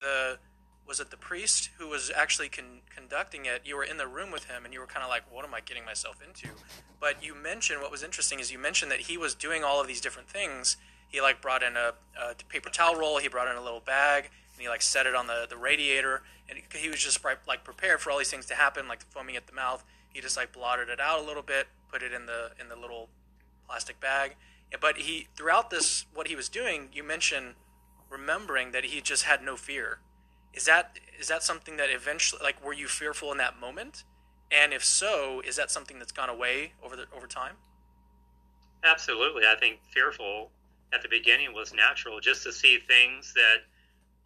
the was it the priest who was actually con- conducting it? You were in the room with him, and you were kind of like, "What am I getting myself into?" But you mentioned what was interesting is you mentioned that he was doing all of these different things. He like brought in a, a paper towel roll. He brought in a little bag, and he like set it on the, the radiator, and he was just like prepared for all these things to happen, like foaming at the mouth. He just like blotted it out a little bit, put it in the in the little plastic bag. But he throughout this, what he was doing, you mentioned remembering that he just had no fear is that is that something that eventually like were you fearful in that moment? And if so, is that something that's gone away over the over time? Absolutely. I think fearful at the beginning was natural just to see things that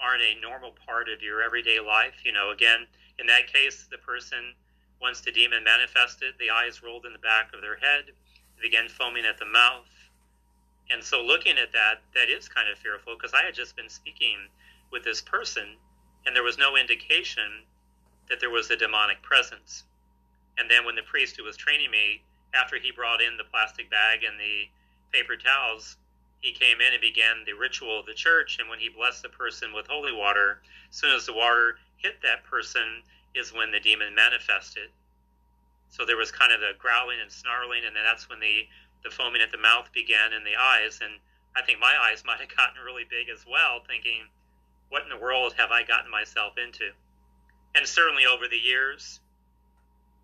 aren't a normal part of your everyday life. You know, again, in that case, the person, once the demon manifested, the eyes rolled in the back of their head, began foaming at the mouth. And so, looking at that, that is kind of fearful because I had just been speaking with this person and there was no indication that there was a demonic presence. And then when the priest who was training me, after he brought in the plastic bag and the paper towels, he came in and began the ritual of the church. And when he blessed the person with holy water, as soon as the water hit that person, is when the demon manifested. So there was kind of the growling and snarling, and then that's when the, the foaming at the mouth began in the eyes. And I think my eyes might have gotten really big as well, thinking, what in the world have I gotten myself into? And certainly over the years,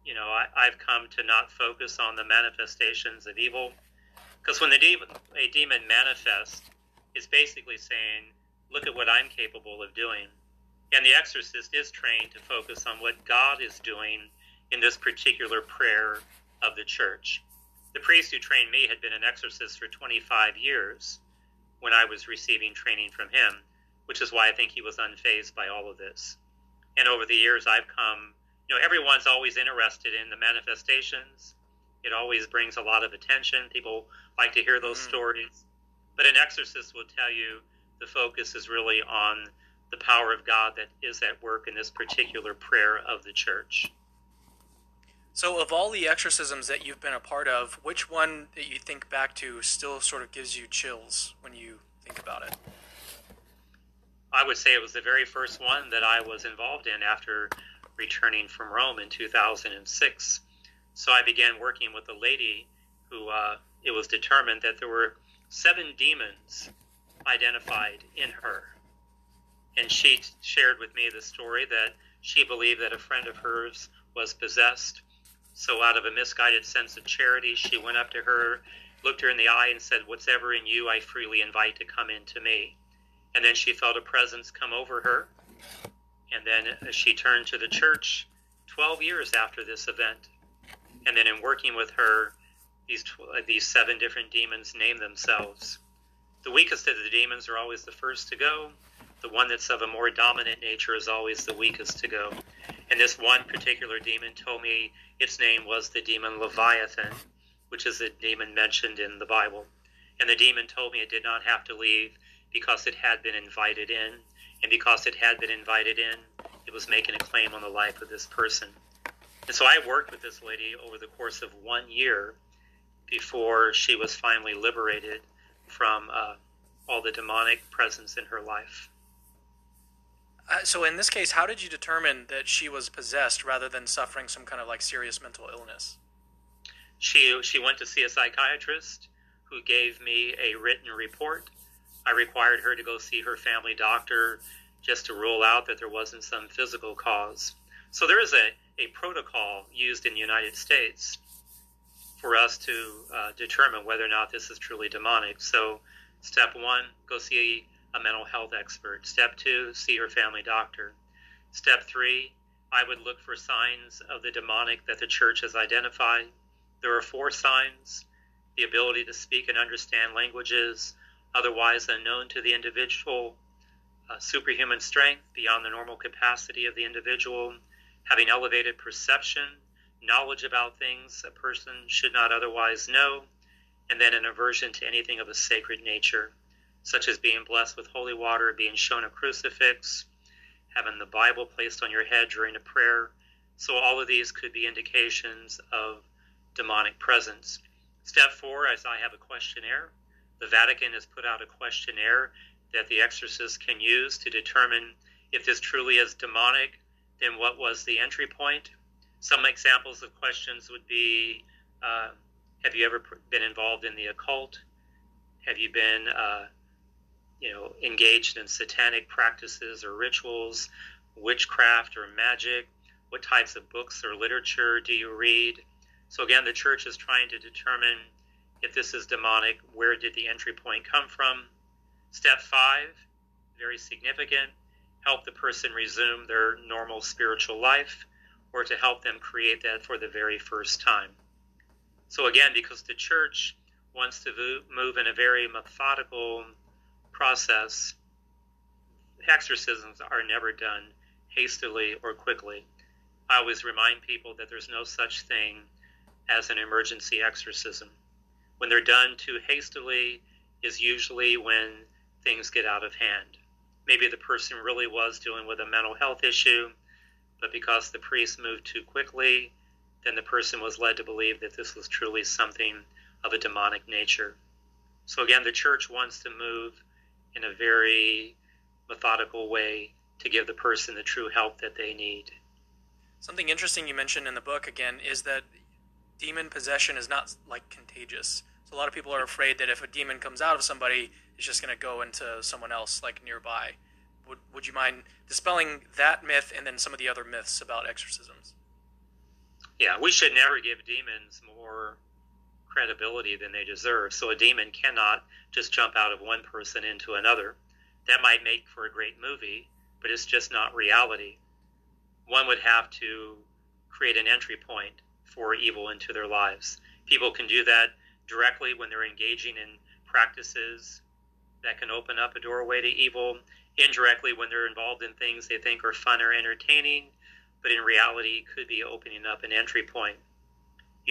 you know, I, have come to not focus on the manifestations of evil. Because when the demon, a demon manifests, it's basically saying, look at what I'm capable of doing. And the exorcist is trained to focus on what God is doing in this particular prayer of the church. The priest who trained me had been an exorcist for 25 years when I was receiving training from him which is why I think he was unfazed by all of this. And over the years, I've come, you know, everyone's always interested in the manifestations. It always brings a lot of attention. People like to hear those mm. stories. But an exorcist will tell you the focus is really on the power of God that is at work in this particular prayer of the church. So, of all the exorcisms that you've been a part of, which one that you think back to still sort of gives you chills when you think about it? I would say it was the very first one that I was involved in after returning from Rome in 2006. So I began working with a lady who uh, it was determined that there were seven demons identified in her. And she shared with me the story that she believed that a friend of hers was possessed. So, out of a misguided sense of charity, she went up to her, looked her in the eye, and said, What's ever in you, I freely invite to come into me. And then she felt a presence come over her. And then she turned to the church 12 years after this event. And then in working with her, these, uh, these seven different demons name themselves. The weakest of the demons are always the first to go. The one that's of a more dominant nature is always the weakest to go. And this one particular demon told me its name was the demon Leviathan, which is a demon mentioned in the Bible. And the demon told me it did not have to leave because it had been invited in, and because it had been invited in, it was making a claim on the life of this person. And so I worked with this lady over the course of one year before she was finally liberated from uh, all the demonic presence in her life. Uh, so in this case, how did you determine that she was possessed rather than suffering some kind of like serious mental illness? She she went to see a psychiatrist who gave me a written report I required her to go see her family doctor just to rule out that there wasn't some physical cause. So there is a, a protocol used in the United States for us to uh, determine whether or not this is truly demonic. So, step one, go see a mental health expert. Step two, see your family doctor. Step three, I would look for signs of the demonic that the church has identified. There are four signs the ability to speak and understand languages, otherwise unknown to the individual, uh, superhuman strength beyond the normal capacity of the individual, having elevated perception, knowledge about things a person should not otherwise know, and then an aversion to anything of a sacred nature, such as being blessed with holy water, being shown a crucifix, having the Bible placed on your head during a prayer. So, all of these could be indications of demonic presence. Step four, as I have a questionnaire the Vatican has put out a questionnaire that the exorcist can use to determine If this truly is demonic, then what was the entry point? Some examples of questions would be uh, Have you ever been involved in the occult? Have you been, uh, you know, engaged in satanic practices or rituals, witchcraft or magic? What types of books or literature do you read? So again, the church is trying to determine if this is demonic, where did the entry point come from? Step five, very significant, help the person resume their normal spiritual life or to help them create that for the very first time. So, again, because the church wants to move in a very methodical process, exorcisms are never done hastily or quickly. I always remind people that there's no such thing as an emergency exorcism. When they're done too hastily, is usually when things get out of hand. Maybe the person really was dealing with a mental health issue, but because the priest moved too quickly, then the person was led to believe that this was truly something of a demonic nature. So again, the church wants to move in a very methodical way to give the person the true help that they need. Something interesting you mentioned in the book again is that demon possession is not like contagious. So a lot of people are afraid that if a demon comes out of somebody, it's just going to go into someone else like nearby. Would would you mind dispelling that myth and then some of the other myths about exorcisms? Yeah, we should never give demons more credibility than they deserve. So a demon cannot just jump out of one person into another. That might make for a great movie, but it's just not reality. One would have to create an entry point for evil into their lives. People can do that directly when they're engaging in practices that can open up a doorway to evil, indirectly when they're involved in things they think are fun or entertaining, but in reality could be opening up an entry point.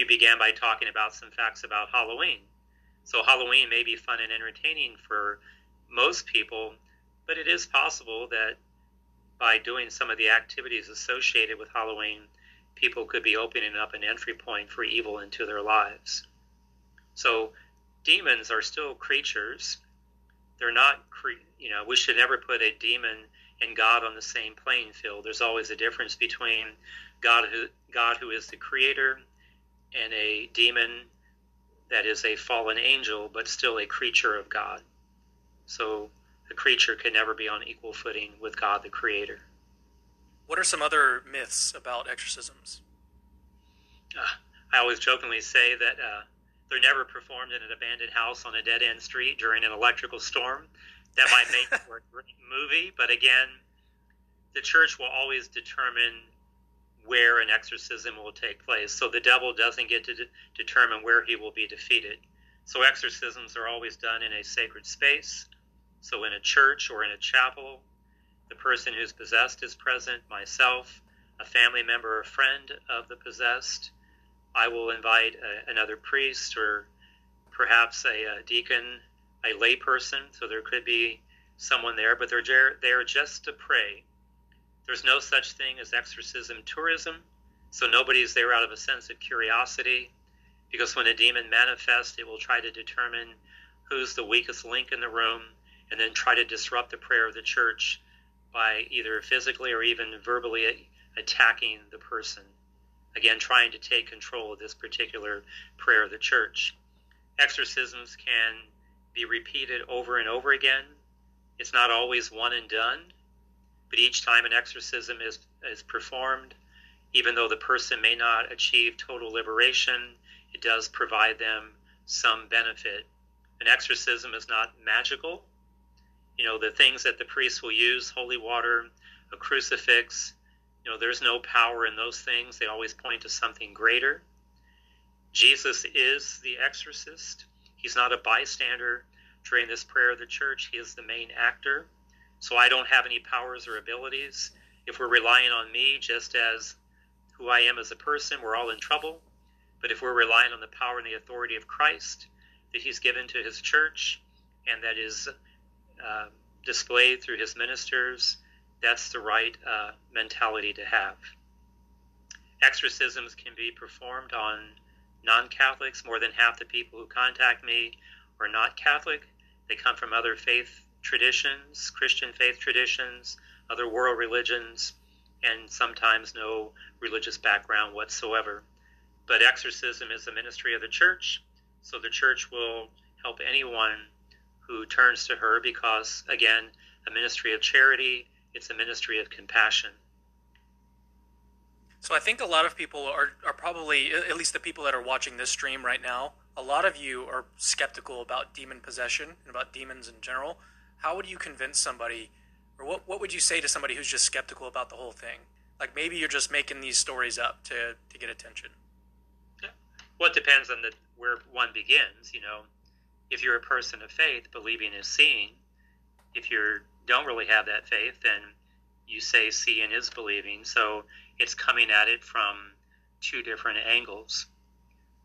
You began by talking about some facts about Halloween. So, Halloween may be fun and entertaining for most people, but it is possible that by doing some of the activities associated with Halloween, people could be opening up an entry point for evil into their lives. So demons are still creatures. They're not, cre- you know, we should never put a demon and God on the same playing field. There's always a difference between God who, God who is the creator and a demon that is a fallen angel, but still a creature of God. So a creature can never be on equal footing with God the creator. What are some other myths about exorcisms? Uh, I always jokingly say that uh, they're never performed in an abandoned house on a dead end street during an electrical storm. That might make for a great movie, but again, the church will always determine where an exorcism will take place. So the devil doesn't get to de- determine where he will be defeated. So exorcisms are always done in a sacred space. So in a church or in a chapel the person who's possessed is present, myself, a family member or friend of the possessed. I will invite a, another priest or perhaps a, a deacon, a layperson, so there could be someone there, but they're there just to pray. There's no such thing as exorcism tourism, so nobody's there out of a sense of curiosity, because when a demon manifests, it will try to determine who's the weakest link in the room and then try to disrupt the prayer of the church by either physically or even verbally attacking the person. Again, trying to take control of this particular prayer of the church. Exorcisms can be repeated over and over again. It's not always one and done, but each time an exorcism is, is performed, even though the person may not achieve total liberation, it does provide them some benefit. An exorcism is not magical, you know, the things that the priests will use, holy water, a crucifix, you know, there's no power in those things. They always point to something greater. Jesus is the exorcist. He's not a bystander during this prayer of the church. He is the main actor. So I don't have any powers or abilities. If we're relying on me just as who I am as a person, we're all in trouble. But if we're relying on the power and the authority of Christ that he's given to his church and that is uh, displayed through his ministers, that's the right uh, mentality to have. Exorcisms can be performed on non Catholics. More than half the people who contact me are not Catholic. They come from other faith traditions, Christian faith traditions, other world religions, and sometimes no religious background whatsoever. But exorcism is a ministry of the church, so the church will help anyone who turns to her because, again, a ministry of charity, it's a ministry of compassion. So I think a lot of people are, are probably, at least the people that are watching this stream right now, a lot of you are skeptical about demon possession and about demons in general. How would you convince somebody, or what, what would you say to somebody who's just skeptical about the whole thing? Like maybe you're just making these stories up to, to get attention. Well, it depends on the, where one begins. You know, if you're a person of faith, believing is seeing. If you don't really have that faith, then you say seeing is believing. So it's coming at it from two different angles.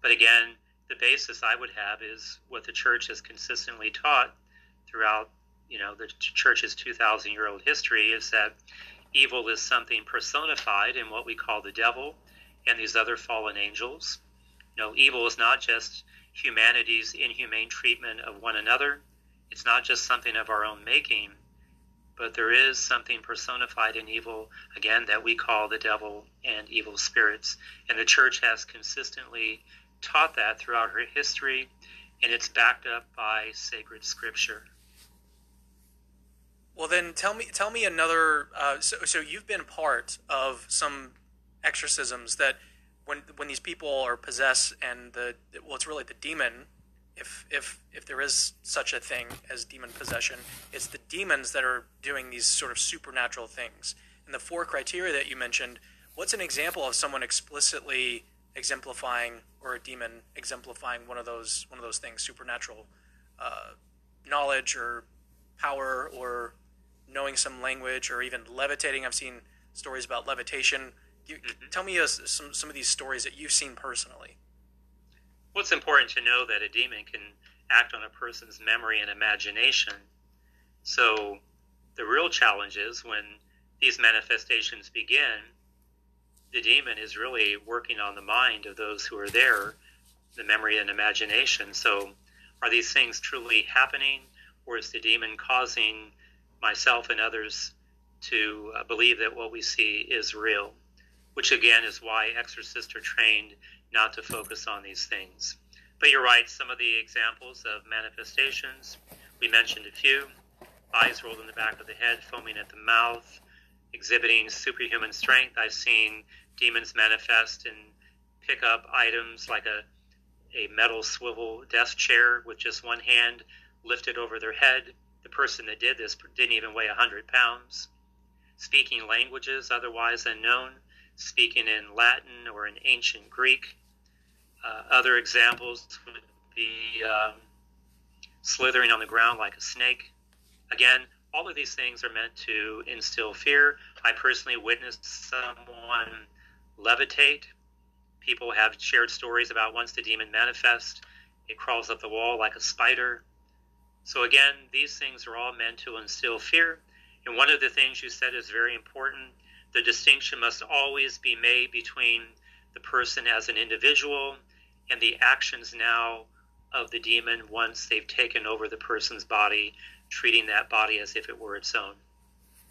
But again, the basis I would have is what the church has consistently taught throughout, you know, the church's 2,000 year old history is that evil is something personified in what we call the devil and these other fallen angels. You know, evil is not just humanity's inhumane treatment of one another. It's not just something of our own making, but there is something personified in evil, again, that we call the devil and evil spirits. And the church has consistently taught that throughout her history, and it's backed up by sacred scripture. Well, then tell me, tell me another. Uh, so, so you've been part of some exorcisms that, when when these people are possessed and the well, it's really the demon if if if there is such a thing as demon possession, it's the demons that are doing these sort of supernatural things. And the four criteria that you mentioned, what's an example of someone explicitly exemplifying or a demon exemplifying one of those one of those things, supernatural uh, knowledge or power or knowing some language or even levitating? I've seen stories about levitation. You, mm-hmm. Tell me uh, some some of these stories that you've seen personally. Well, it's important to know that a demon can act on a person's memory and imagination. So the real challenge is when these manifestations begin, the demon is really working on the mind of those who are there, the memory and imagination. So are these things truly happening, or is the demon causing myself and others to uh, believe that what we see is real? Which again is why exorcists are trained not to focus on these things. But you're right, some of the examples of manifestations, we mentioned a few eyes rolled in the back of the head, foaming at the mouth, exhibiting superhuman strength. I've seen demons manifest and pick up items like a, a metal swivel desk chair with just one hand lifted over their head. The person that did this didn't even weigh 100 pounds. Speaking languages otherwise unknown, speaking in Latin or in ancient Greek. Uh, other examples would be um, slithering on the ground like a snake. Again, all of these things are meant to instill fear. I personally witnessed someone levitate. People have shared stories about once the demon manifests, it crawls up the wall like a spider. So, again, these things are all meant to instill fear. And one of the things you said is very important the distinction must always be made between the person as an individual and the actions now of the demon once they've taken over the person's body, treating that body as if it were its own.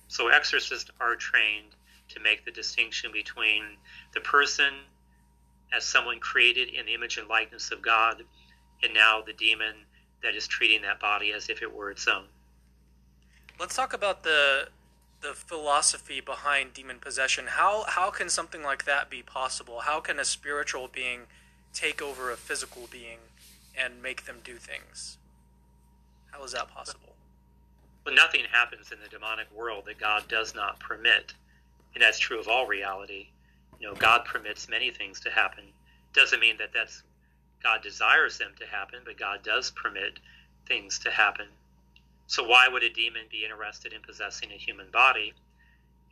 So, exorcists are trained to make the distinction between the person as someone created in the image and likeness of God and now the demon that is treating that body as if it were its own. Let's talk about the the philosophy behind demon possession. How how can something like that be possible? How can a spiritual being take over a physical being and make them do things? How is that possible? Well, nothing happens in the demonic world that God does not permit, and that's true of all reality. You know, God permits many things to happen. Doesn't mean that that's God desires them to happen, but God does permit things to happen. So, why would a demon be interested in possessing a human body?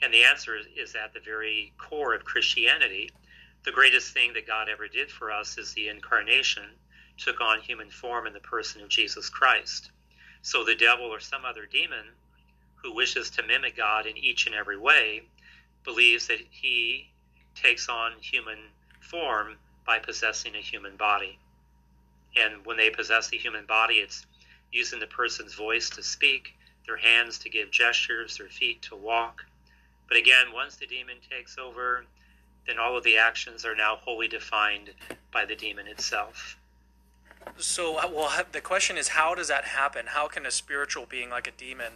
And the answer is, at the very core of Christianity. The greatest thing that God ever did for us is the incarnation, took on human form in the person of Jesus Christ. So, the devil or some other demon who wishes to mimic God in each and every way believes that he takes on human form by possessing a human body. And when they possess the human body, it's using the person's voice to speak, their hands to give gestures, their feet to walk. But again, once the demon takes over, then all of the actions are now wholly defined by the demon itself. So, uh, well, the question is, how does that happen? How can a spiritual being like a demon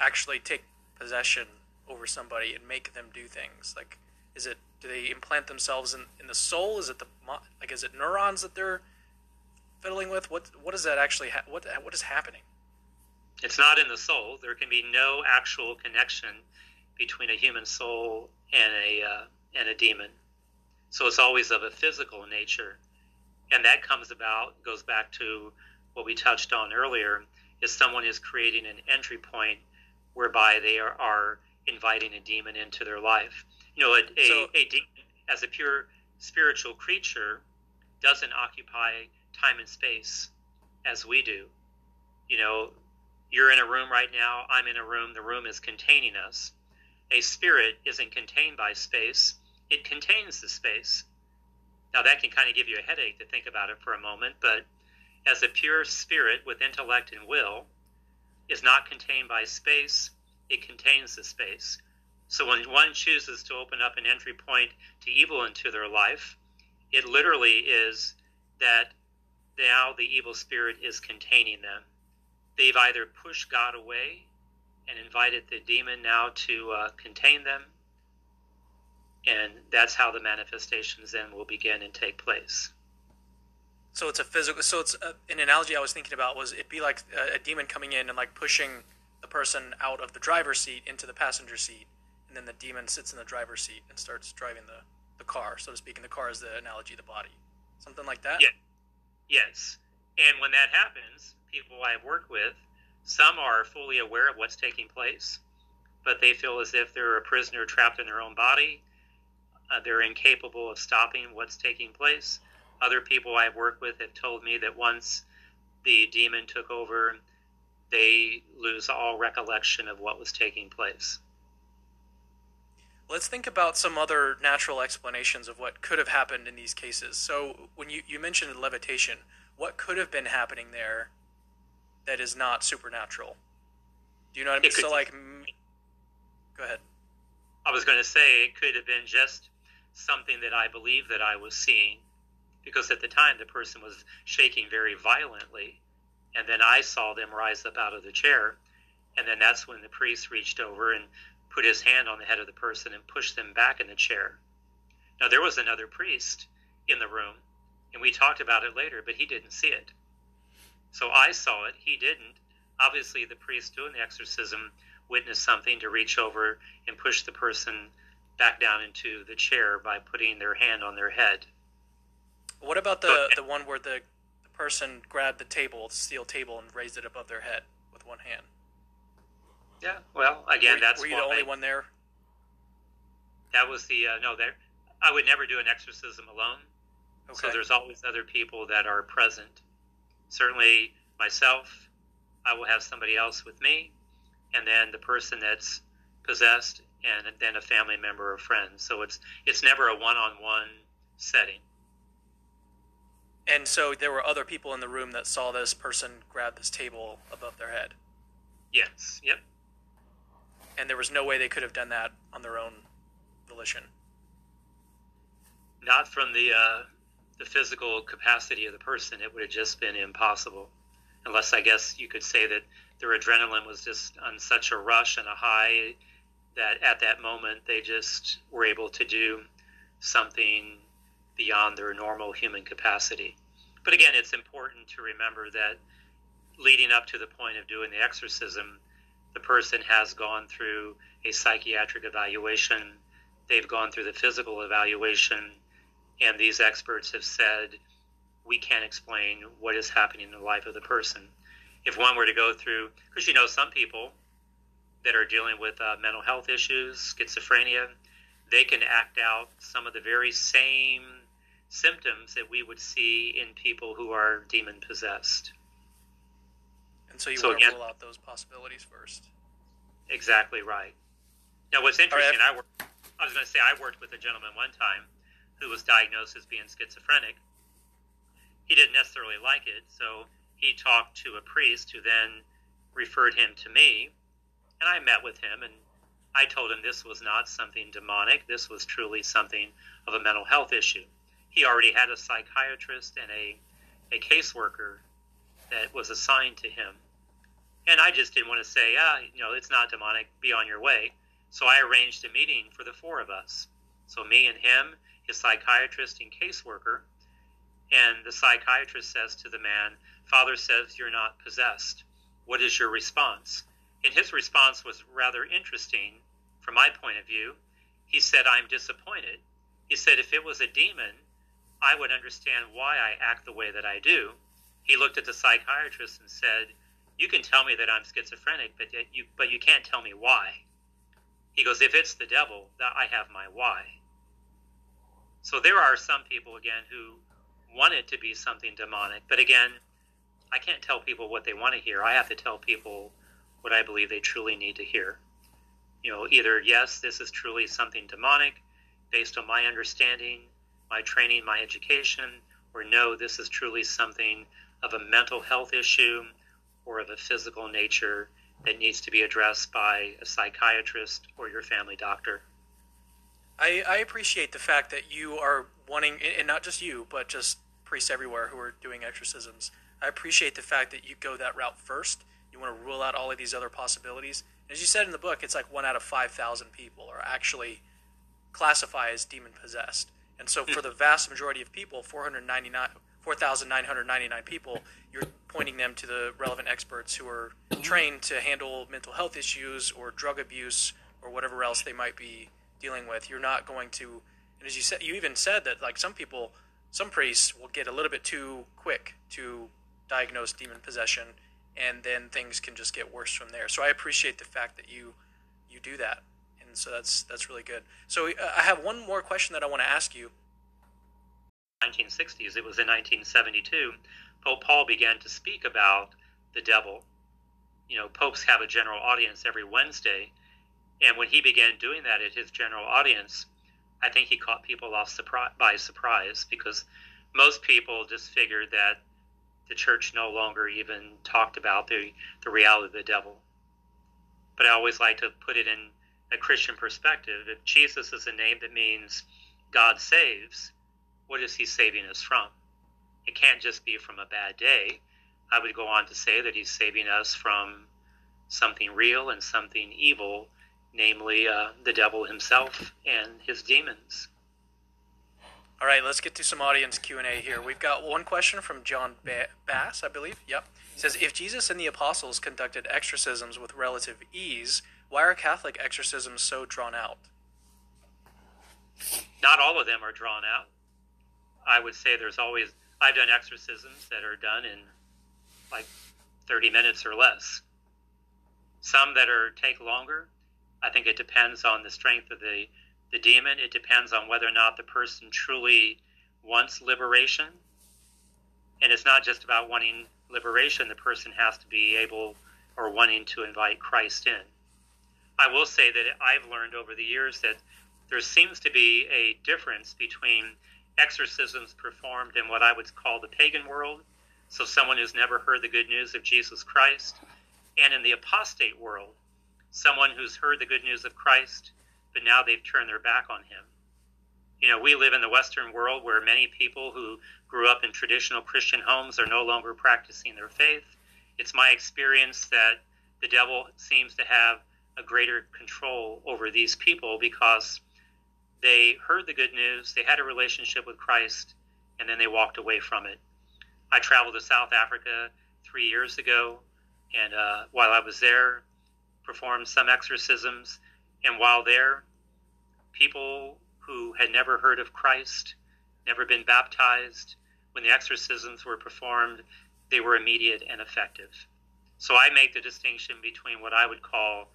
actually take possession over somebody and make them do things? Like, is it do they implant themselves in, in the soul? Is it the like is it neurons that they're fiddling with? What what is that actually? Ha- what what is happening? It's not in the soul. There can be no actual connection between a human soul and a uh, and a demon. So it's always of a physical nature, and that comes about goes back to what we touched on earlier. Is someone is creating an entry point whereby they are, are inviting a demon into their life. You know, a, a, so, a demon as a pure spiritual creature doesn't occupy time and space as we do. You know, you're in a room right now, I'm in a room, the room is containing us. A spirit isn't contained by space, it contains the space. Now, that can kind of give you a headache to think about it for a moment, but as a pure spirit with intellect and will is not contained by space, it contains the space. So when one chooses to open up an entry point to evil into their life, it literally is that now the evil spirit is containing them they've either pushed God away and invited the demon now to uh, contain them, and that's how the manifestations then will begin and take place. So it's a physical. So it's a, uh, an analogy I was thinking about was it'd be like a, a demon coming in and like pushing the person out of the driver's seat into the passenger seat, and then the demon sits in the driver's seat and starts driving the, the car, so to speak. And the car is the analogy, of the body, something like that. Yeah. Yes. And when that happens, people I've worked with, some are fully aware of what's taking place, but they feel as if they're a prisoner trapped in their own body. Uh, they're incapable of stopping what's taking place. Other people I've worked with have told me that once the demon took over, they lose all recollection of what was taking place. Let's think about some other natural explanations of what could have happened in these cases. So, when you, you mentioned levitation, what could have been happening there that is not supernatural. Do you know what I mean? So, like, go ahead. I was going to say it could have been just something that I believe that I was seeing, because at the time the person was shaking very violently, and then I saw them rise up out of the chair, and then that's when the priest reached over and put his hand on the head of the person and pushed them back in the chair. Now there was another priest in the room, and we talked about it later, but he didn't see it. So I saw it, he didn't. Obviously, the priest doing the exorcism witnessed something to reach over and push the person back down into the chair by putting their hand on their head. What about the, the one where the, the person grabbed the table, the steel table, and raised it above their head with one hand? Yeah, well, again, were, that's were you the only one there? That was the uh, no. There, I would never do an exorcism alone. Okay. So there's always other people that are present certainly myself, I will have somebody else with me, and then the person that's possessed, and then a family member or friend. So it's it's never a one-on-one setting. And so there were other people in the room that saw this person grab this table above their head. Yes. Yep. And there was no way they could have done that on their own volition. Not from the uh, the physical capacity of the person, it would have just been impossible. Unless I guess you could say that their adrenaline was just on such a rush and a high that at that moment they just were able to do something beyond their normal human capacity. But again, it's important to remember that leading up to the point of doing the exorcism, the person has gone through a psychiatric evaluation, they've gone through the physical evaluation, and these experts have said we can't explain what is happening in the life of the person. If one were to go through, because you know, some people that are dealing with uh, mental health issues, schizophrenia, they can act out some of the very same symptoms that we would see in people who are demon possessed. And so you so want again, to rule out those possibilities first. Exactly right. Now, what's interesting, right. I, work, I was going to say I worked with a gentleman one time who was diagnosed as being schizophrenic. He didn't necessarily like it, so he talked to a priest who then referred him to me, and I met with him, and I told him this was not something demonic. This was truly something of a mental health issue. He already had a psychiatrist and a, a caseworker that was assigned to him. And I just didn't want to say, ah, you know, it's not demonic, be on your way. So I arranged a meeting for the four of us. So me and him, his psychiatrist and caseworker. And the psychiatrist says to the man, Father says you're not possessed. What is your response? And his response was rather interesting from my point of view. He said, I'm disappointed. He said, if it was a demon, I would understand why I act the way that I do. He looked at the psychiatrist and said, You can tell me that I'm schizophrenic, but you, but you can't tell me why. He goes, If it's the devil, I have my why. So there are some people, again, who want it to be something demonic. But again, I can't tell people what they want to hear. I have to tell people what I believe they truly need to hear. You know, either yes, this is truly something demonic based on my understanding, my training, my education, or no, this is truly something of a mental health issue or of a physical nature that needs to be addressed by a psychiatrist or your family doctor. I, I appreciate the fact that you are wanting, and not just you, but just priests everywhere who are doing exorcisms. I appreciate the fact that you go that route first. You want to rule out all of these other possibilities. As you said in the book, it's like one out of 5,000 people are actually classified as demon possessed. And so for hmm. the vast majority of people, 499, 4,999 people, you're pointing them to the relevant experts who are trained to handle mental health issues or drug abuse or whatever else they might be dealing with. You're not going to, and as you said, you even said that like some people, some priests will get a little bit too quick to diagnose demon possession, and then things can just get worse from there. So I appreciate the fact that you you do that, and so that's that's really good. So uh, I have one more question that I want to ask you. 1960s, it was in 1972, Pope Paul began to speak about the devil. You know, popes have a general audience every Wednesday, and when he began doing that at his general audience, I think he caught people off surprise, by surprise because most people just figured that the church no longer even talked about the, the reality of the devil. But I always like to put it in a Christian perspective. If Jesus is a name that means God saves, what is he saving us from? It can't just be from a bad day. I would go on to say that he's saving us from something real and something evil namely uh, the devil himself and his demons. All right, let's get to some audience Q and A here. We've got one question from John Bass, I believe. Yep, he says if Jesus and the apostles conducted exorcisms with relative ease, why are Catholic exorcisms so drawn out? Not all of them are drawn out. I would say there's always I've done exorcisms that are done in like 30 minutes or less. Some that are take longer, I think it depends on the strength of the, the demon. It depends on whether or not the person truly wants liberation. And it's not just about wanting liberation, the person has to be able or wanting to invite Christ in. I will say that I've learned over the years that there seems to be a difference between exorcisms performed in what I would call the pagan world, so someone who's never heard the good news of Jesus Christ, and in the apostate world, someone who's heard the good news of Christ, but now they've turned their back on him. You know, we live in the Western world where many people who grew up in traditional Christian homes are no longer practicing their faith. It's my experience that the devil seems to have a greater control over these people because they heard the good news, they had a relationship with Christ, and then they walked away from it. I traveled to South Africa three years ago, and uh, while I was there, performed some exorcisms, and while there, people who had never heard of Christ, never been baptized, when the exorcisms were performed, they were immediate and effective. So I make the distinction between what I would call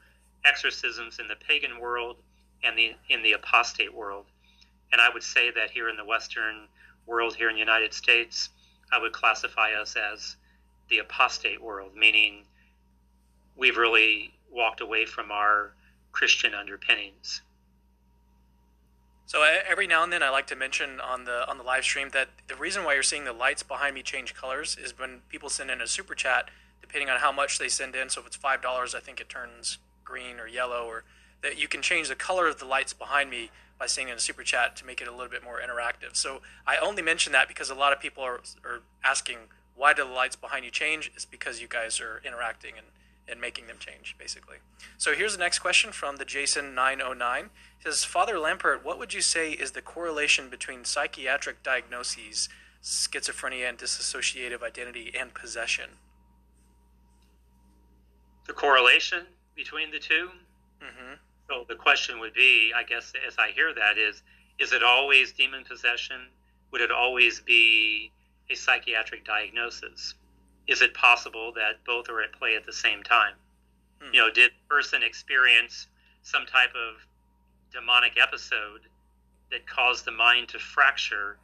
exorcisms in the pagan world and the in the apostate world. And I would say that here in the Western world, here in the United States, I would classify us as the apostate world, meaning we've really walked away from our Christian underpinnings. So every now and then, I like to mention on the on the live stream that the reason why you're seeing the lights behind me change colors is when people send in a super chat. Depending on how much they send in, so if it's five dollars, I think it turns green or yellow, or that you can change the color of the lights behind me by saying in a super chat to make it a little bit more interactive. So I only mention that because a lot of people are, are asking why do the lights behind you change? It's because you guys are interacting and, and making them change, basically. So here's the next question from the Jason909. It says, Father Lampert, what would you say is the correlation between psychiatric diagnoses, schizophrenia and dissociative identity, and possession? The correlation between the 2 Mm-hmm. So the question would be, I guess, as I hear that, is is it always demon possession? Would it always be a psychiatric diagnosis? Is it possible that both are at play at the same time? Hmm. You know, did the person experience some type of demonic episode that caused the mind to fracture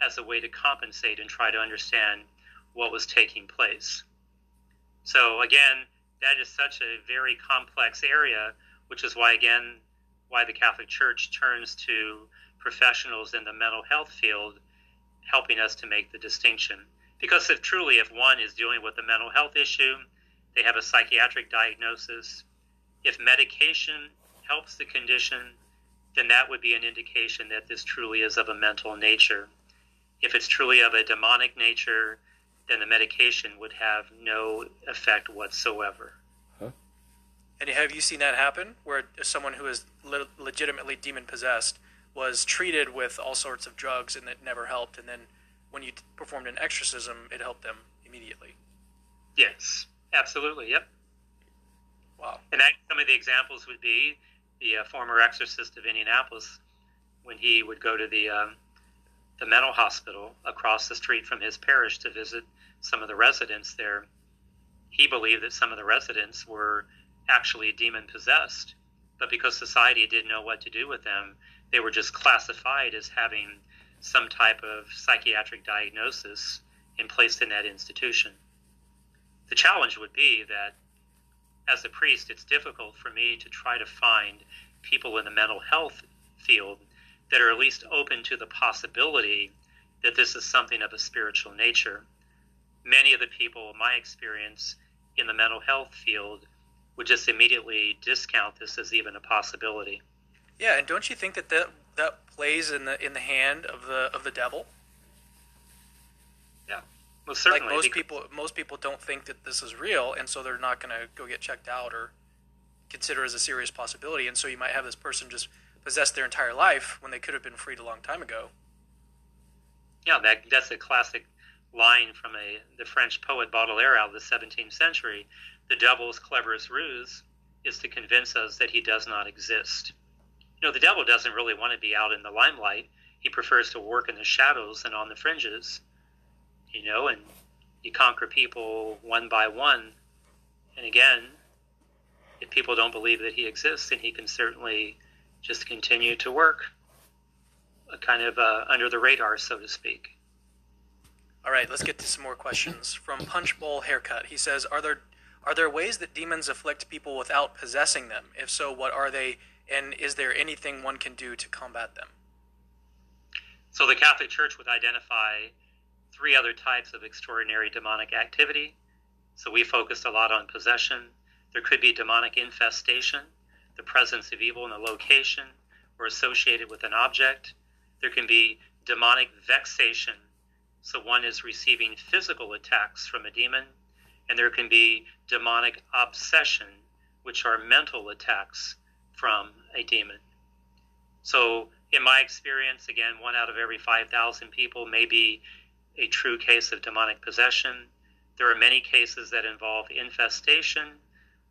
as a way to compensate and try to understand what was taking place? So again, that is such a very complex area which is why, again, why the Catholic Church turns to professionals in the mental health field, helping us to make the distinction. Because if truly, if one is dealing with a mental health issue, they have a psychiatric diagnosis. If medication helps the condition, then that would be an indication that this truly is of a mental nature. If it's truly of a demonic nature, then the medication would have no effect whatsoever. And have you seen that happen, where someone who is le- legitimately demon possessed was treated with all sorts of drugs and it never helped, and then when you performed an exorcism, it helped them immediately? Yes, absolutely. Yep. Wow. And that, some of the examples would be the uh, former exorcist of Indianapolis, when he would go to the um, the mental hospital across the street from his parish to visit some of the residents there. He believed that some of the residents were actually demon possessed, but because society didn't know what to do with them, they were just classified as having some type of psychiatric diagnosis and placed in that institution. The challenge would be that as a priest, it's difficult for me to try to find people in the mental health field that are at least open to the possibility that this is something of a spiritual nature. Many of the people, my experience, in the mental health field would just immediately discount this as even a possibility. Yeah, and don't you think that that, that plays in the in the hand of the of the devil? Yeah, well, certainly. Like most people, most people don't think that this is real, and so they're not going to go get checked out or consider it as a serious possibility. And so you might have this person just possessed their entire life when they could have been freed a long time ago. Yeah, that that's a classic line from a the French poet Baudelaire out of the 17th century. The devil's cleverest ruse is to convince us that he does not exist. You know, the devil doesn't really want to be out in the limelight. He prefers to work in the shadows and on the fringes. You know, and you conquer people one by one. And again, if people don't believe that he exists, then he can certainly just continue to work, kind of uh, under the radar, so to speak. All right, let's get to some more questions from Punch Bowl Haircut. He says, "Are there are there ways that demons afflict people without possessing them? If so, what are they? And is there anything one can do to combat them?" So the Catholic Church would identify three other types of extraordinary demonic activity. So we focused a lot on possession. There could be demonic infestation, the presence of evil in a location or associated with an object. There can be demonic vexation. So one is receiving physical attacks from a demon. And there can be demonic obsession, which are mental attacks from a demon. So, in my experience, again, one out of every 5,000 people may be a true case of demonic possession. There are many cases that involve infestation,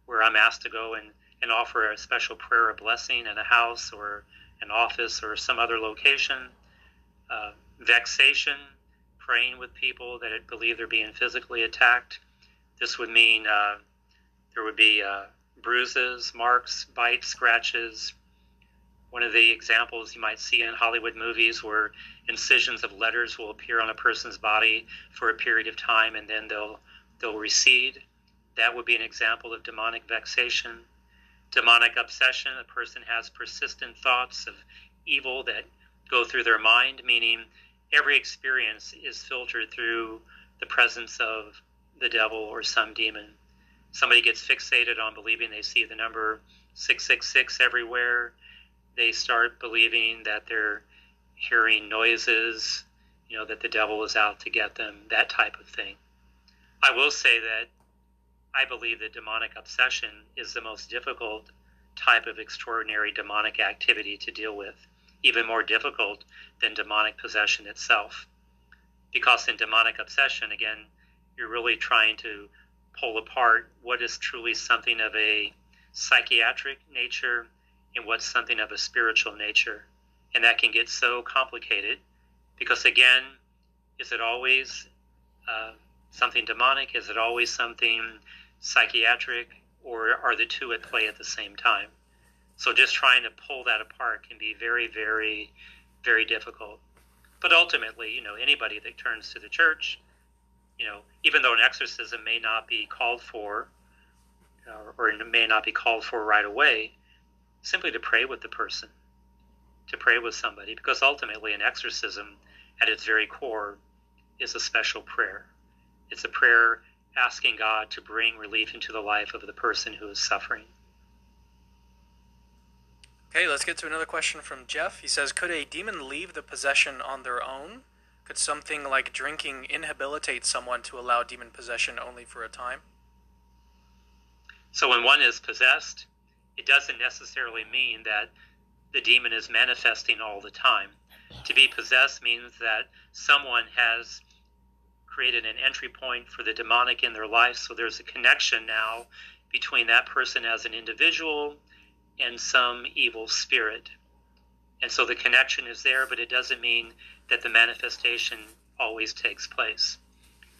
where I'm asked to go and, and offer a special prayer or blessing in a house or an office or some other location. Uh, vexation, praying with people that believe they're being physically attacked. This would mean uh, there would be uh, bruises, marks, bites, scratches. One of the examples you might see in Hollywood movies where incisions of letters will appear on a person's body for a period of time and then they'll they'll recede. That would be an example of demonic vexation. Demonic obsession, a person has persistent thoughts of evil that go through their mind, meaning every experience is filtered through the presence of the devil or some demon. Somebody gets fixated on believing they see the number 666 everywhere. They start believing that they're hearing noises, you know, that the devil is out to get them, that type of thing. I will say that I believe that demonic obsession is the most difficult type of extraordinary demonic activity to deal with, even more difficult than demonic possession itself. Because in demonic obsession, again, you're really trying to pull apart what is truly something of a psychiatric nature and what's something of a spiritual nature. And that can get so complicated because, again, is it always uh, something demonic? Is it always something psychiatric? Or are the two at play at the same time? So just trying to pull that apart can be very, very, very difficult. But ultimately, you know, anybody that turns to the church, you know, even though an exorcism may not be called for, or it may not be called for right away, simply to pray with the person, to pray with somebody, because ultimately an exorcism, at its very core, is a special prayer. It's a prayer asking God to bring relief into the life of the person who is suffering. Okay, let's get to another question from Jeff. He says, Could a demon leave the possession on their own? Could something like drinking inhabilitate someone to allow demon possession only for a time? So when one is possessed, it doesn't necessarily mean that the demon is manifesting all the time. To be possessed means that someone has created an entry point for the demonic in their life, so there's a connection now between that person as an individual and some evil spirit. And so the connection is there, but it doesn't mean that the manifestation always takes place.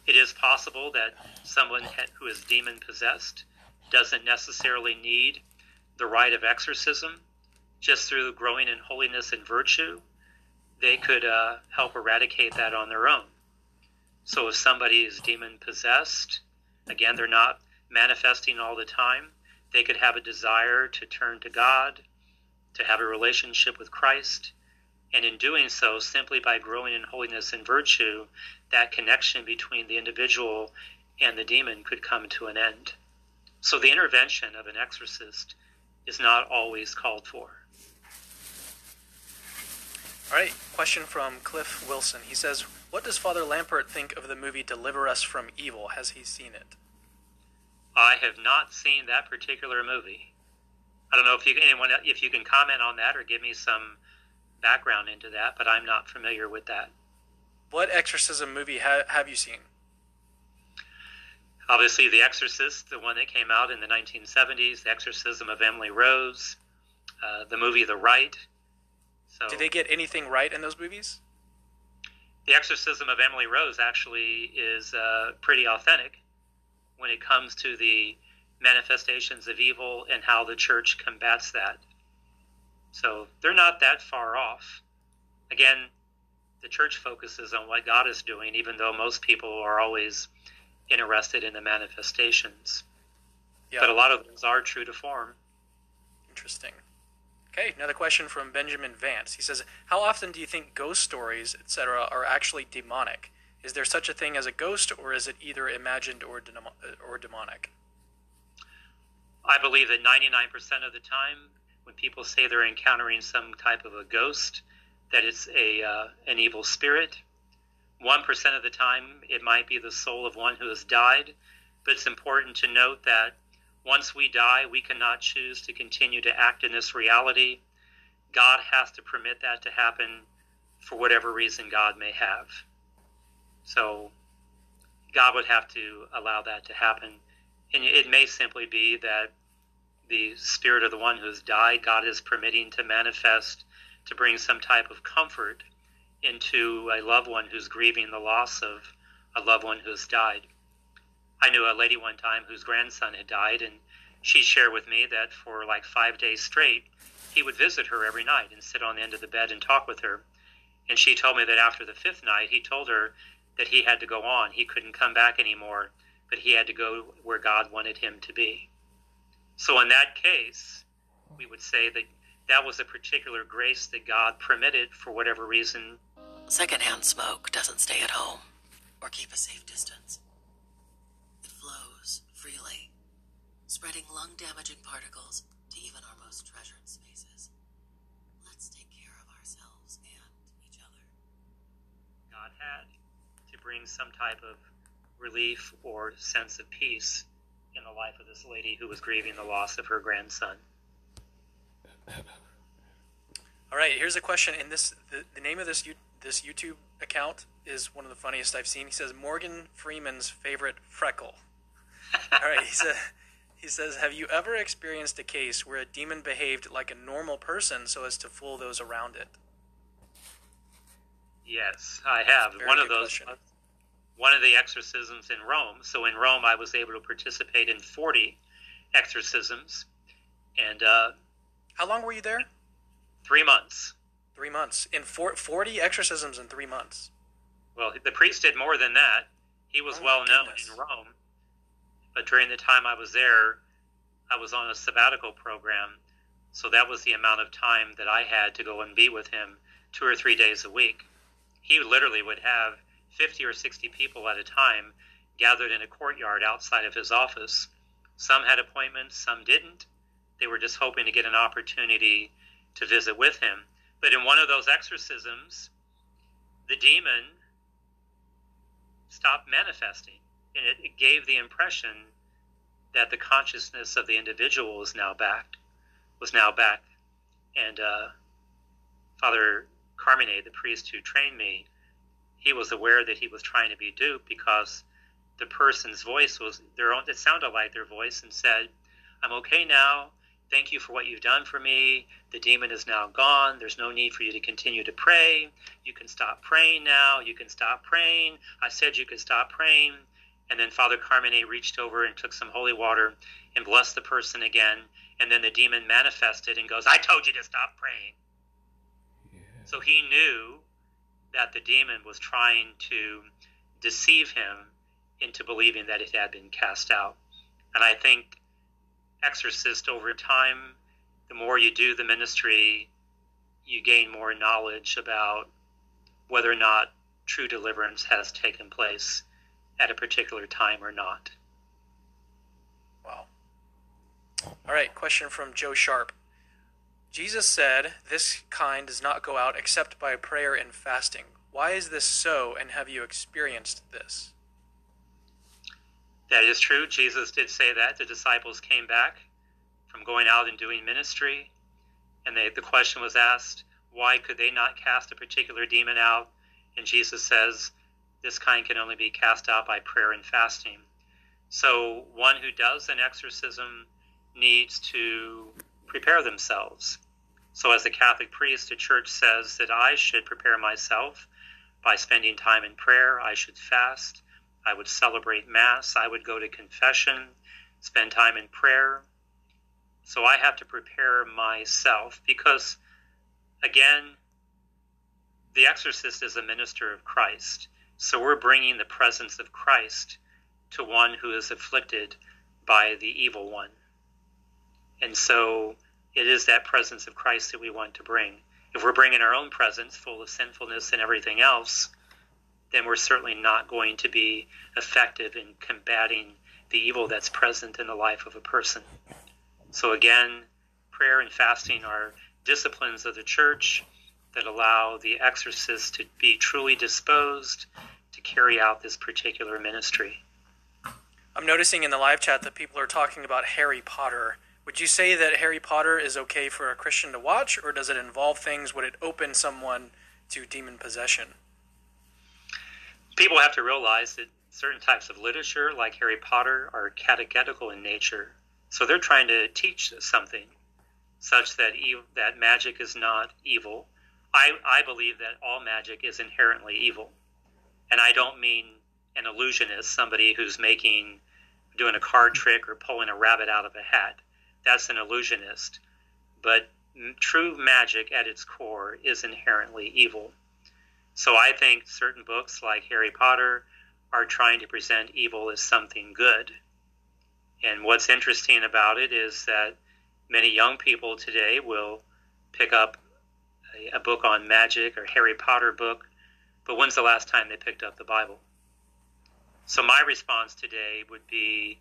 It is possible that someone who is demon possessed doesn't necessarily need the rite of exorcism. Just through growing in holiness and virtue, they could uh, help eradicate that on their own. So if somebody is demon possessed, again, they're not manifesting all the time they could have a desire to turn to God, to have a relationship with Christ. And in doing so, simply by growing in holiness and virtue, that connection between the individual and the demon could come to an end. So the intervention of an exorcist is not always called for. All right, question from Cliff Wilson. He says, What does Father Lampert think of the movie Deliver Us from Evil? Has he seen it? I have not seen that particular movie. I don't know if you anyone if you can comment on that or give me some background into that, but I'm not familiar with that. What exorcism movie ha- have you seen? Obviously, The Exorcist, the one that came out in the 1970s, The Exorcism of Emily Rose, uh, the movie The Rite. So, did they get anything right in those movies? The Exorcism of Emily Rose actually is uh, pretty authentic when it comes to the manifestations of evil and how the church combats that. So they're not that far off. Again, the church focuses on what God is doing, even though most people are always interested in the manifestations. Yeah. But a lot of those are true to form. Interesting. Okay, another question from Benjamin Vance. He says, "How often do you think ghost stories, etc., are actually demonic? Is there such a thing as a ghost, or is it either imagined or, or demonic? I believe that 99% of the time, when people say they're encountering some type of a ghost, that it's a uh, an evil spirit. One percent of the time, it might be the soul of one who has died. But it's important to note that once we die, we cannot choose to continue to act in this reality. God has to permit that to happen for whatever reason God may have. So God would have to allow that to happen. And it may simply be that the spirit of the one who has died, God is permitting to manifest to bring some type of comfort into a loved one who's grieving the loss of a loved one who has died. I knew a lady one time whose grandson had died, and she shared with me that for like five days straight, he would visit her every night and sit on the end of the bed and talk with her. And she told me that after the fifth night, he told her that he had to go on. He couldn't come back anymore, but he had to go where God wanted him to be. So, in that case, we would say that that was a particular grace that God permitted for whatever reason. Secondhand smoke doesn't stay at home or keep a safe distance. It flows freely, spreading lung damaging particles to even our most treasured spaces. Let's take care of ourselves and each other. God had to bring some type of relief or sense of peace in the life of this lady who was grieving the loss of her grandson. All right, here's a question. In this, the, the name of this you, this YouTube account is one of the funniest I've seen. He says Morgan Freeman's favorite freckle. All right, he said. He says, "Have you ever experienced a case where a demon behaved like a normal person so as to fool those around it?" Yes, I have. One of those, question. One of the exorcisms in Rome. So in Rome, I was able to participate in 40 exorcisms, and uh, How long were you there? three months. Three months. In four, 40 exorcisms in three months. Well, the priest did more than that. He was Oh, well known in Rome. But during the time I was there, I was on a sabbatical program. So that was the amount of time that I had to go and be with him two or three days a week. He literally would have 50 or 60 people at a time gathered in a courtyard outside of his office. Some had appointments, some didn't. They were just hoping to get an opportunity to visit with him. But in one of those exorcisms, the demon stopped manifesting. And it, it gave the impression that the consciousness of the individual was now back, was now back. And uh, Father Carmine, the priest who trained me, he was aware that he was trying to be duped because the person's voice was their own. It sounded like their voice and said, "I'm okay now. Thank you for what you've done for me. The demon is now gone. There's no need for you to continue to pray. You can stop praying now. You can stop praying. I said you could stop praying." And then Father Carmine reached over and took some holy water and blessed the person again. And then the demon manifested and goes, I told you to stop praying. So he knew that the demon was trying to deceive him into believing that it had been cast out. And I think exorcist over time, the more you do the ministry, you gain more knowledge about whether or not true deliverance has taken place at a particular time or not. Wow. All right, question from Joe Sharp. Jesus said, This kind does not go out except by prayer and fasting. Why is this so, and have you experienced this? That is true. Jesus did say that. The disciples came back from going out and doing ministry, and they, the question was asked, why could they not cast a particular demon out? And Jesus says, this kind can only be cast out by prayer and fasting. So one who does an exorcism needs to prepare themselves. So as a Catholic priest, the church says that I should prepare myself by spending time in prayer. I should fast. I would celebrate Mass. I would go to confession, spend time in prayer. So I have to prepare myself because, again, the exorcist is a minister of Christ. So we're bringing the presence of Christ to one who is afflicted by the evil one. And so it is that presence of Christ that we want to bring. If we're bringing our own presence full of sinfulness and everything else, then we're certainly not going to be effective in combating the evil that's present in the life of a person. So, again, prayer and fasting are disciplines of the church that allow the exorcist to be truly disposed to carry out this particular ministry. I'm noticing in the live chat that people are talking about Harry Potter. Would you say that Harry Potter is okay for a Christian to watch, or does it involve things? Would it open someone to demon possession? People have to realize that certain types of literature, like Harry Potter, are catechetical in nature. So they're trying to teach something such that ev- that magic is not evil. I, I believe that all magic is inherently evil. And I don't mean an illusionist, somebody who's making, doing a card trick or pulling a rabbit out of a hat. That's an illusionist. But true magic at its core is inherently evil. So I think certain books like Harry Potter are trying to present evil as something good. And what's interesting about it is that many young people today will pick up a, a book on magic or Harry Potter book, but when's the last time they picked up the Bible? So my response today would be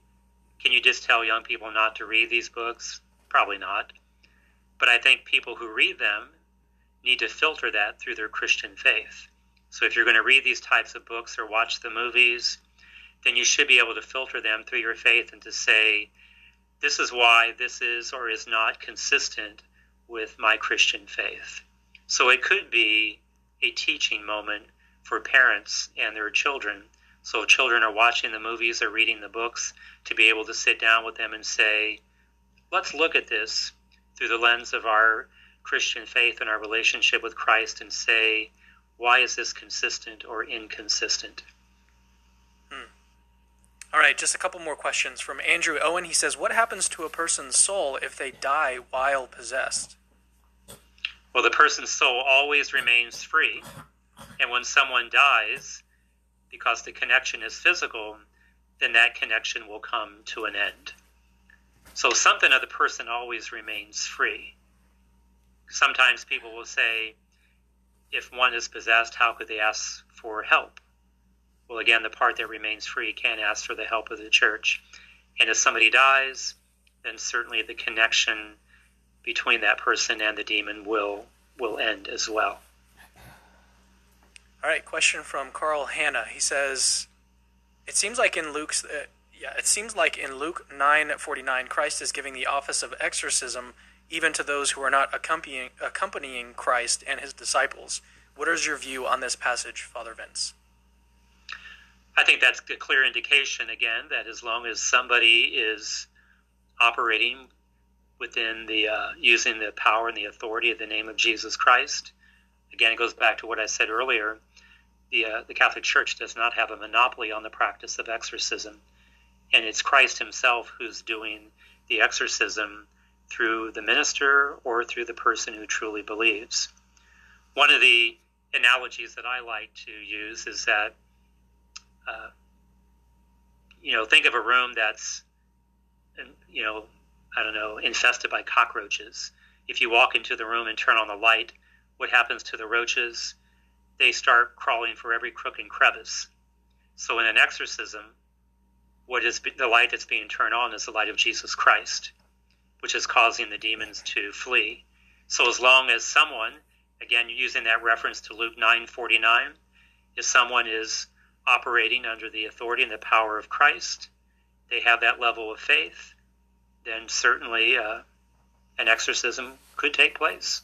can you just tell young people not to read these books? Probably not. But I think people who read them need to filter that through their Christian faith. So if you're going to read these types of books or watch the movies, then you should be able to filter them through your faith and to say, this is why this is or is not consistent with my Christian faith. So it could be a teaching moment for parents and their children. So children are watching the movies or reading the books to be able to sit down with them and say, let's look at this through the lens of our Christian faith and our relationship with Christ and say, why is this consistent or inconsistent? Hmm. All right, just a couple more questions from Andrew Owen. He says, What happens to a person's soul if they die while possessed? Well, the person's soul always remains free. And when someone dies, because the connection is physical, then that connection will come to an end. So something of the person always remains free. Sometimes people will say, if one is possessed, how could they ask for help? Well, again, the part that remains free can't ask for the help of the church. And if somebody dies, then certainly the connection between that person and the demon will will end as well. All right, question from Carl Hanna. He says, "It seems like in Luke's, uh, yeah, it seems like in Luke nine forty nine, Christ is giving the office of exorcism even to those who are not accompanying accompanying Christ and his disciples. What is your view on this passage, Father Vince?" I think that's a clear indication again that as long as somebody is operating within the uh, using the power and the authority of the name of Jesus Christ, again, it goes back to what I said earlier the, uh, the Catholic Church does not have a monopoly on the practice of exorcism. And it's Christ himself who's doing the exorcism through the minister or through the person who truly believes. One of the analogies that I like to use is that, uh, you know, think of a room that's, you know, I don't know, infested by cockroaches. If you walk into the room and turn on the light, what happens to the roaches? They start crawling for every crook and crevice. So in an exorcism, what is the light that's being turned on is the light of Jesus Christ, which is causing the demons to flee. So as long as someone, again using that reference to Luke 9:49, if someone is operating under the authority and the power of Christ, they have that level of faith, then certainly uh, an exorcism could take place.